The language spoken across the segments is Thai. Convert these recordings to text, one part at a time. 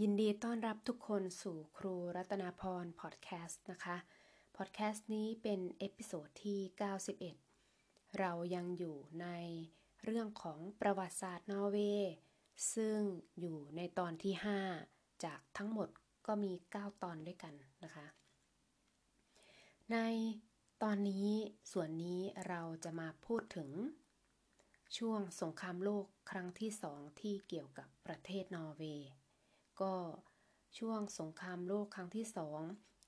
ยินดีต้อนรับทุกคนสู่ครูรัตนาพรพอดแคสต์นะคะ พอดแคสต์นี้เป็น episode ที่ 91 เรายังอยู่ในเรื่องของประวัติศาสตร์นอร์เวย์ซึ่งอยู่ในตอนที่ 5 จากทั้งหมดก็มี 9 ตอนด้วยกันนะคะ ในตอนนี้ส่วนนี้เราจะมาพูดถึง ช่วงสงครามโลกครั้งที่สองที่เกี่ยวกับประเทศนอร์เวย์ ก็ช่วงสงครามโลกครั้งที่สอง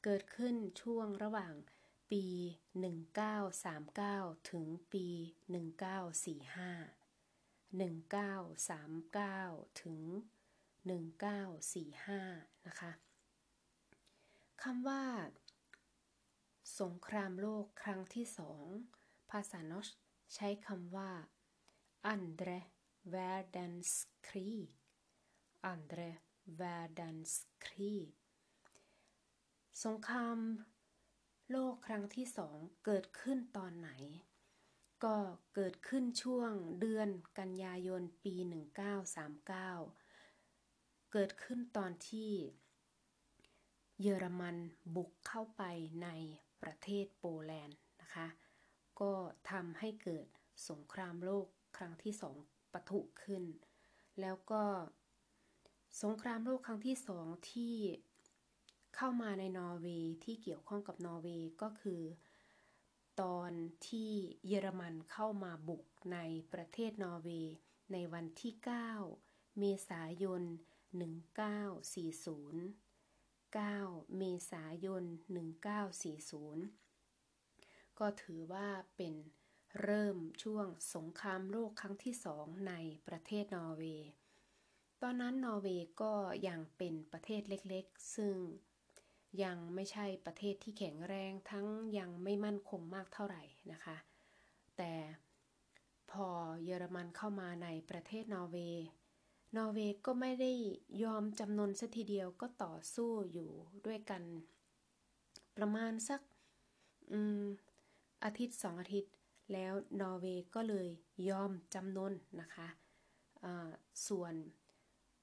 เกิดขึ้นช่วงระหว่างปี 1939 ถึงปี 1945 1939 ถึง 1945 นะคะคำว่า สงครามโลกครั้งที่สอง ภาษานอชใช้คำว่า andre verdenskrig andre världskrig สงครามโลกครั้งที่สองเกิดขึ้นตอนไหน ก็เกิดขึ้นช่วงเดือนกันยายนปี 1939 เกิดขึ้นตอนที่เยอรมันบุกเข้าไปในประเทศโปแลนด์นะคะ ก็ทำให้เกิดสงครามโลกครั้งที่สองปะทุขึ้น แล้วก็ สงครามโลกครั้งที่สองที่เข้ามาในนอร์เวย์ที่เกี่ยวข้องกับนอร์เวย์ก็คือ ตอนที่เยอรมันเข้ามาบุกในประเทศนอร์เวย์ในวันที่ 9 เมษายน 1940 9 เมษายน 1940 ก็ถือว่าเป็นเริ่มช่วงสงครามโลกครั้งที่สองในประเทศนอร์เวย์ ตอนนั้นนอร์เวย์ก็ยังเป็นประเทศเล็กๆ ซึ่งยังไม่ใช่ประเทศที่แข็งแรงทั้งยังไม่มั่นคงมากเท่าไหร่นะคะ แต่พอเยอรมันเข้ามาในประเทศนอร์เวย์ นอร์เวย์ก็ไม่ได้ยอมจำนนสัทีเดียวก็ต่อสู้อยู่ด้วยกัน ประมาณสักอาทิตย์สองอาทิตย์ แล้วนอร์เวย์ก็เลยยอมจำนนนะคะะส่วน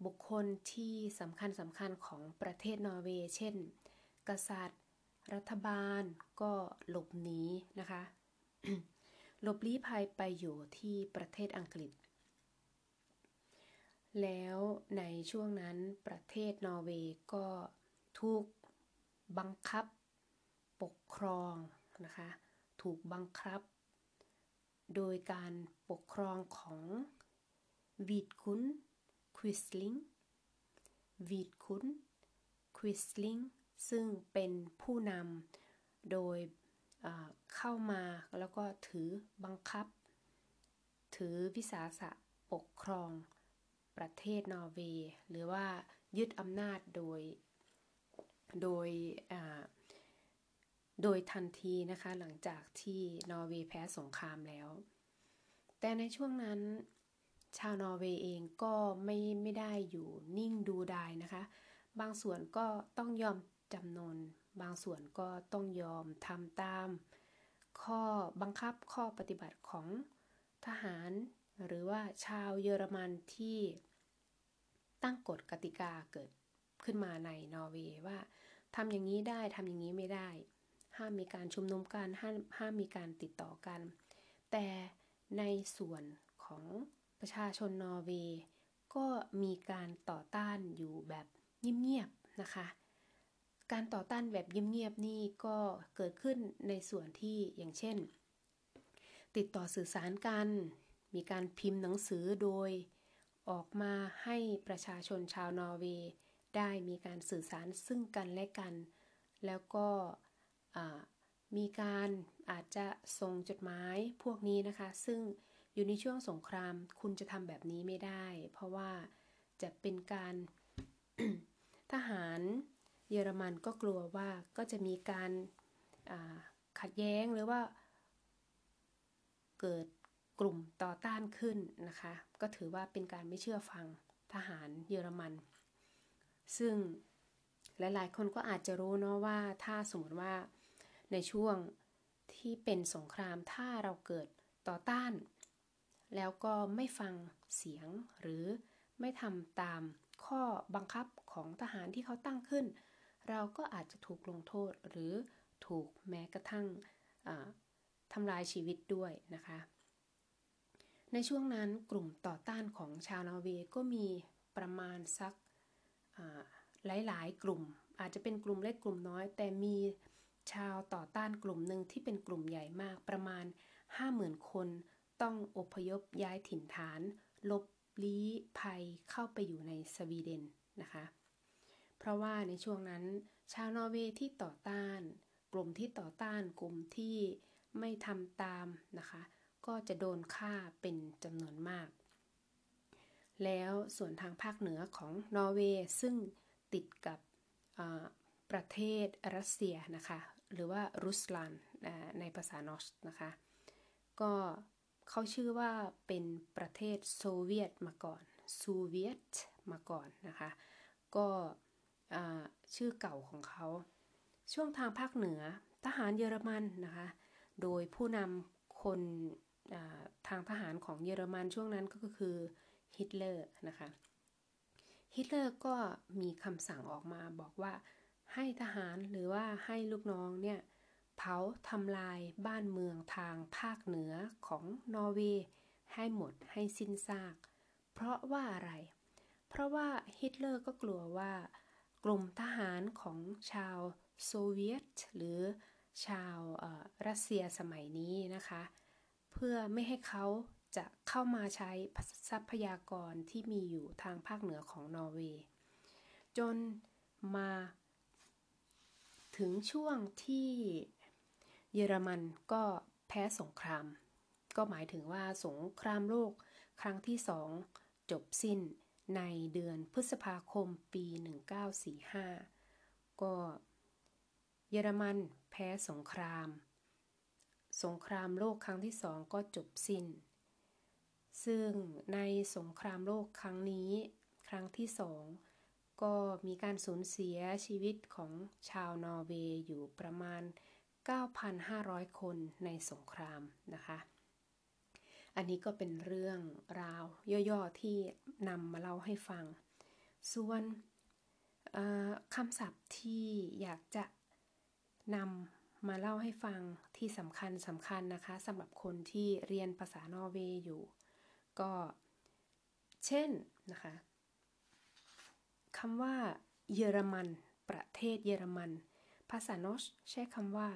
บุคคลที่สำคัญสำคัญของประเทศนอร์เวย์ เช่น กษัตริย์ รัฐบาลก็หลบหนีนะคะหลบลี้ภัยไปอยู่ที่ประเทศอังกฤษ แล้วในช่วงนั้นประเทศนอร์เวย์ก็ถูกบังคับปกครองนะคะ ถูกบังคับ โดยการปกครองของวีดคุน ควิสลิงวีดคุนควิสลิงซึ่งเป็นผู้นำโดยเข้ามาแล้วก็ถือบังคับ ถือวิสาสะปกครองประเทศนอร์เวย์ หรือว่ายึดอำนาจโดย โดยโดยทันทีนะคะหลังจากที่นอร์เวย์แพ้สงครามแล้ว แต่ในช่วงนั้น ชาวนอร์เวย์เองก็ไม่ไม่ได้อยู่นิ่งดูดายนะคะ บางส่วนก็ต้องยอมจำนน บางส่วนก็ต้องยอมทำตาม ข้อบังคับข้อปฏิบัติของทหาร หรือว่าชาวเยอรมันที่ตั้งกฎกติกาเกิดขึ้นมาในนอร์เวย์ว่าทำอย่างนี้ได้ทำอย่างนี้ไม่ได้ ห้ามมีการชุมนุมกันห้ามห้ามมีการติดต่อกัน แต่ในส่วนของ ประชาชนนอร์เวย์ก็มีการต่อต้านอยู่แบบเงียบๆนะคะ การต่อต้านแบบเงียบๆนี่ก็เกิดขึ้นในส่วนที่อย่างเช่น ติดต่อสื่อสารกัน มีการพิมพ์หนังสือโดย ออกมาให้ประชาชนชาวนอร์เวย์ได้มีการสื่อสารซึ่งกันและกัน แล้วก็มีการอาจจะส่งจดหมายพวกนี้นะคะ ซึ่ง อยู่ในช่วงสงคราม คุณจะทำแบบนี้ไม่ได้ เพราะว่าจะเป็นการทหารเยอรมันก็กลัวว่าก็จะมีการขัดแย้งหรือว่า เกิดกลุ่มต่อต้านขึ้นนะคะ ก็ถือว่าเป็นการไม่เชื่อฟังทหารเยอรมัน ซึ่งหลายๆ คนก็อาจจะรู้เนาะว่าถ้าสมมติว่าในช่วงที่เป็นสงครามถ้าเราเกิดต่อต้าน แล้วก็ไม่ฟังเสียงหรือไม่ทำตามข้อบังคับของทหารที่เขาตั้งขึ้น เราก็อาจจะถูกลงโทษหรือถูกแม้กระทั่งทำลายชีวิตด้วยนะคะ ในช่วงนั้นกลุ่มต่อต้านของชาวนอร์เวย์ก็มีประมาณสักหลายๆ กลุ่ม อาจจะเป็นกลุ่มเล็กกลุ่มน้อย แต่มีชาวต่อต้านกลุ่มหนึ่งที่เป็นกลุ่มใหญ่มากประมาณ 50,000 คน ต้องอพยพย้ายถิ่นฐาน ลบลี้ภัยเข้าไปอยู่ในสวีเดนนะคะ เพราะว่าในช่วงนั้น ชาวนอร์เวย์ที่ต่อต้าน กลุ่มที่ต่อต้านกลุ่มที่ไม่ทำตามนะคะ ก็จะโดนฆ่าเป็นจำนวนมาก แล้วส่วนทางภาคเหนือของนอร์เวย์ซึ่งติดกับประเทศรัสเซียนะคะ หรือว่ารุสลันในภาษานอสนะคะ ก็ เขาชื่อว่าเป็นประเทศโซเวียตมาก่อนโซเวียตมาก่อนนะคะ ก็ชื่อเก่าของเขา ช่วงทางภาคเหนือทหารเยอรมันนะคะ โดยผู้นำคนทางทหารของเยอรมันช่วงนั้นก็คือฮิตเลอร์นะคะ ฮิตเลอร์ก็มีคำสั่งออกมาบอกว่าให้ทหารหรือว่าให้ลูกน้องเนี่ย เผาทำลายบ้านเมืองทางภาคเหนือของนอร์เวย์ให้หมดให้สิ้นซาก เพราะว่าอะไร เพราะว่าฮิตเลอร์ก็กลัวว่ากลุ่มทหารของชาวโซเวียต หรือชาวรัสเซียสมัยนี้นะคะ เพื่อไม่ให้เขาจะเข้ามาใช้ทรัพยากรที่มีอยู่ทางภาคเหนือของนอร์เวย์ จนมาถึงช่วงที่ เยอรมันก็แพ้สงคราม ก็หมายถึงว่าสงครามโลกครั้งที่สองจบสิ้นในเดือนพฤษภาคมปี 1945 ก็เยอรมันแพ้สงคราม สงครามโลกครั้งที่สองก็จบสิ้น ซึ่งในสงครามโลกครั้งนี้ครั้งที่สองก็มีการสูญเสียชีวิตของชาวนอร์เวย์อยู่ประมาณ 9,500 คนในสงครามนะคะ อันนี้ก็เป็นเรื่องราวย่อๆที่นำมาเล่าให้ฟัง ส่วนคำศัพท์ที่อยากจะนำมาเล่าให้ฟังที่สำคัญสำคัญนะคะสำหรับคนที่เรียนภาษานอร์เวย์อยู่ ก็เช่นนะคะคำว่าเยอรมัน ประเทศเยอรมัน ภาษาโนชใช้คำว่า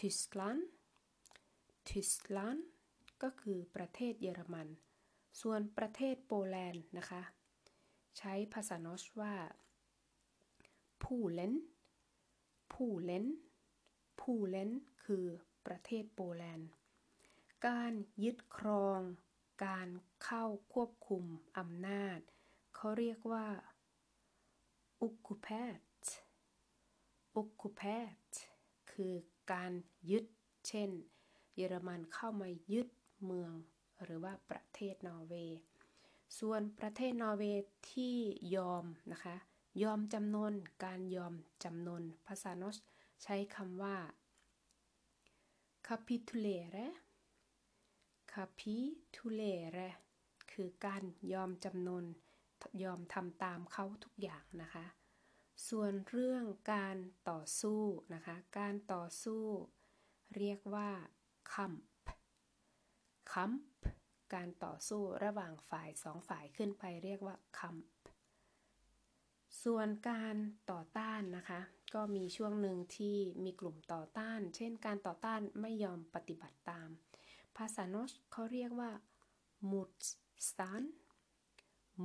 Tyskland Tyskland ก็คือประเทศเยอรมัน ส่วนประเทศโปแลนด์นะคะ ใช้ภาษาโนชว่า ผู้เลนผู้เลนผู้เลนคือประเทศโปแลนด์ การยึดครอง การเข้าควบคุมอำนาจ เขาเรียกว่า occupat occupat คือ การยึด เช่น เยอรมันเข้ามายึดเมือง หรือว่าประเทศนอร์เวย์ ส่วนประเทศนอร์เวย์ที่ยอมนะคะ ยอมจำนนการยอมจำนนภาษาโนสใช้คำว่า capitulere capitulere คือการยอมจำนนยอมทำตามเขาทุกอย่างนะคะ ส่วนเรื่องการต่อสู้นะคะ การต่อสู้ เรียกว่าคัมคัมการต่อสู้ระหว่างฝ่ายสองฝ่ายขึ้นไปเรียกว่าคัมส่วนการต่อต้านนะคะ ก็มีช่วงหนึ่งที่มีกลุ่มต่อต้าน เช่น การต่อต้านไม่ยอมปฏิบัติตาม ภาษา norsk เขาเรียกว่า motstand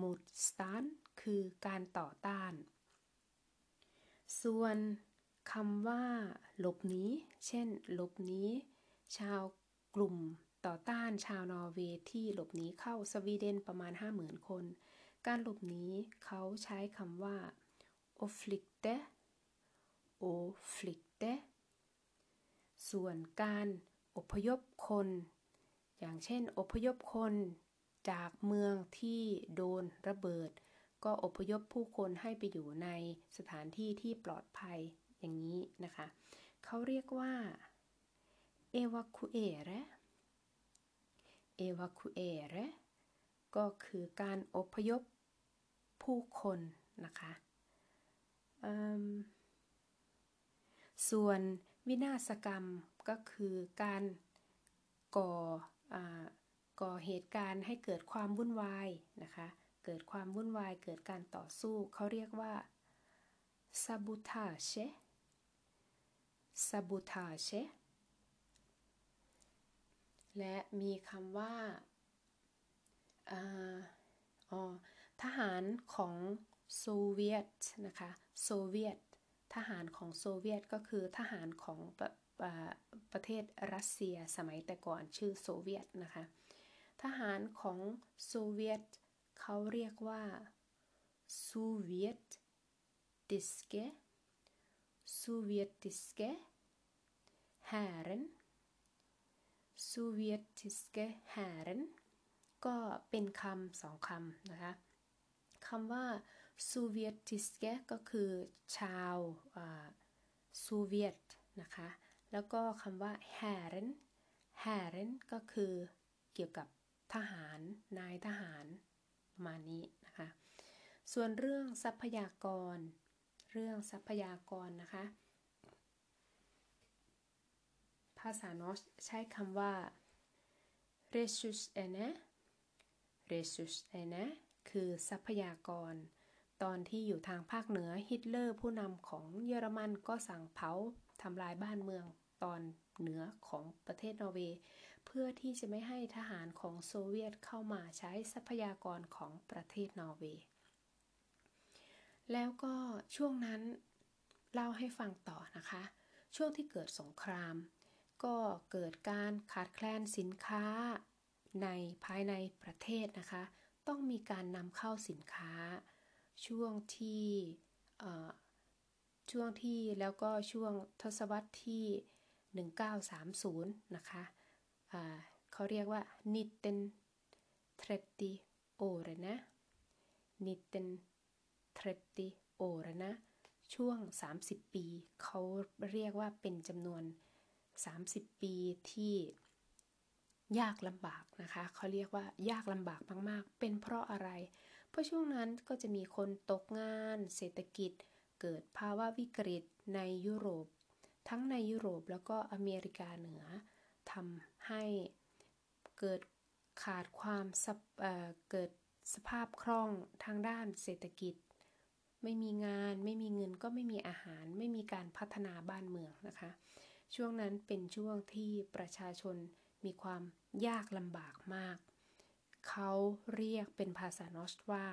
motstand คือการต่อต้าน ส่วนคำว่าหลบหนีเช่น หลบหนีชาวกลุ่มต่อต้านชาวนอร์เวย์ที่หลบหนีเข้าสวีเดนประมาณ 50,000 คน การหลบหนีเขาใช้คำว่า o f l i k t e o f l i k t e ส่วนการอพยพคน อย่างเช่น อพยพคนจากเมืองที่โดนระเบิด ก็อพยพผู้คนให้ไปอยู่ในสถานที่ที่ปลอดภัยอย่างนี้นะคะ เขาเรียกว่า evacuere evacuere ก็คือการอพยพผู้คนนะคะส่วนวินาศกรรมก็คือการก่ออก่อเหตุการณ์ให้เกิดความวุ่นวายนะคะ เกิดความวุ่นวายเกิดการต่อสู้ เขาเรียกว่า sabotage sabotage และมีคำว่าอ๋อทหารของโซเวียตนะคะโซเวียต ทหารของโซเวียตก็คือทหารของปรประเทศรัสเซียสมัยแต่ก่อนชื่อโซเวียตนะคะ ทหารของโซเวียต เขาเรียกว่า sovjetiske sovjetiske hären sovjetiske hären ก็เป็นคำสองคำนะคะคำว่า sovjetiske ก็คือชาวโซเวียตนะคะ แล้วก็คำว่า hären hären ก็คือเกี่ยวกับทหารนายทหาร ประมาณนี้นะคะ ส่วนเรื่องทรัพยากร เรื่องทรัพยากรนะคะ ภาษานอสใช้คำว่า resus ene resus ene คือทรัพยากร ตอนที่อยู่ทางภาคเหนือฮิตเลอร์ผู้นำของเยอรมันก็สั่งเผาทำลายบ้านเมืองตอนเหนือของประเทศนอร์เวย์ เพื่อที่จะไม่ให้ทหารของโซเวียตเข้ามาใช้ทรัพยากรของประเทศนอร์เวย์ แล้วก็ช่วงนั้นเล่าให้ฟังต่อนะคะ ช่วงที่เกิดสงคราม ก็เกิดการขาดแคลนสินค้าในภายในประเทศนะคะ ต้องมีการนำเข้าสินค้า ช่วงที่ช่วงที่แล้วก็ช่วงทศวรรษที่ 1930 นะคะ เขาเรียกว่านิตเตนทรติโอรนะนิตเตนทรติโอรนะ ช่วง 30 ปี เขาเรียกว่าเป็นจำนวน 30 ปีที่ยากลำบากนะคะ เขาเรียกว่ายากลำบากมาก ๆ เป็นเพราะอะไร เพราะช่วงนั้นก็จะมีคนตกงาน เศรษฐกิจ เกิดภาวะวิกฤตในยุโรป ทั้งในยุโรปแล้วก็อเมริกาเหนือทำ ให้เกิดขาดความเเกิดสภาพคล่องทางด้านเศรษฐกิจ ไม่มีงานไม่มีเงินก็ไม่มีอาหาร ไม่มีการพัฒนาบ้านเมืองนะคะ ช่วงนั้นเป็นช่วงที่ประชาชนมีความยากลำบากมาก เขาเรียกเป็นภาษานอสว่า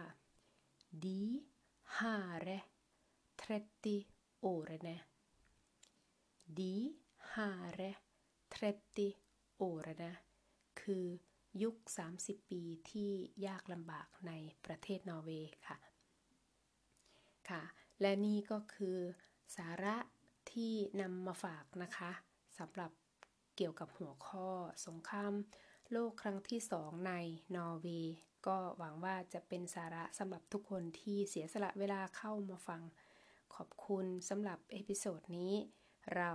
di hare tretti årene di hare tretti årene คือยุค 30 ปีที่ยากลำบากในประเทศนอร์เวย์ค่ะ ค่ะ และนี่ก็คือสาระที่นำมาฝากนะคะสำหรับเกี่ยวกับหัวข้อสงครามโลกครั้งที่สองในนอร์เวย์ก็หวังว่าจะเป็นสาระสำหรับทุกคนที่เสียสละเวลาเข้ามาฟัง ขอบคุณสำหรับ episode นี้ เรา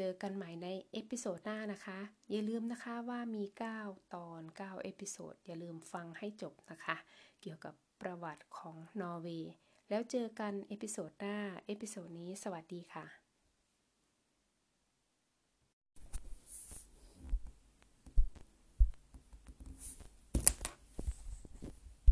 เจอกันใหม่ใน episode หน้านะคะ อย่าลืมนะคะว่ามี 9 ตอน 9 episode อย่าลืมฟังให้จบนะคะ เกี่ยวกับประวัติของนอร์เวย์ แล้วเจอกัน episode หน้า episode นี้สวัสดีค่ะ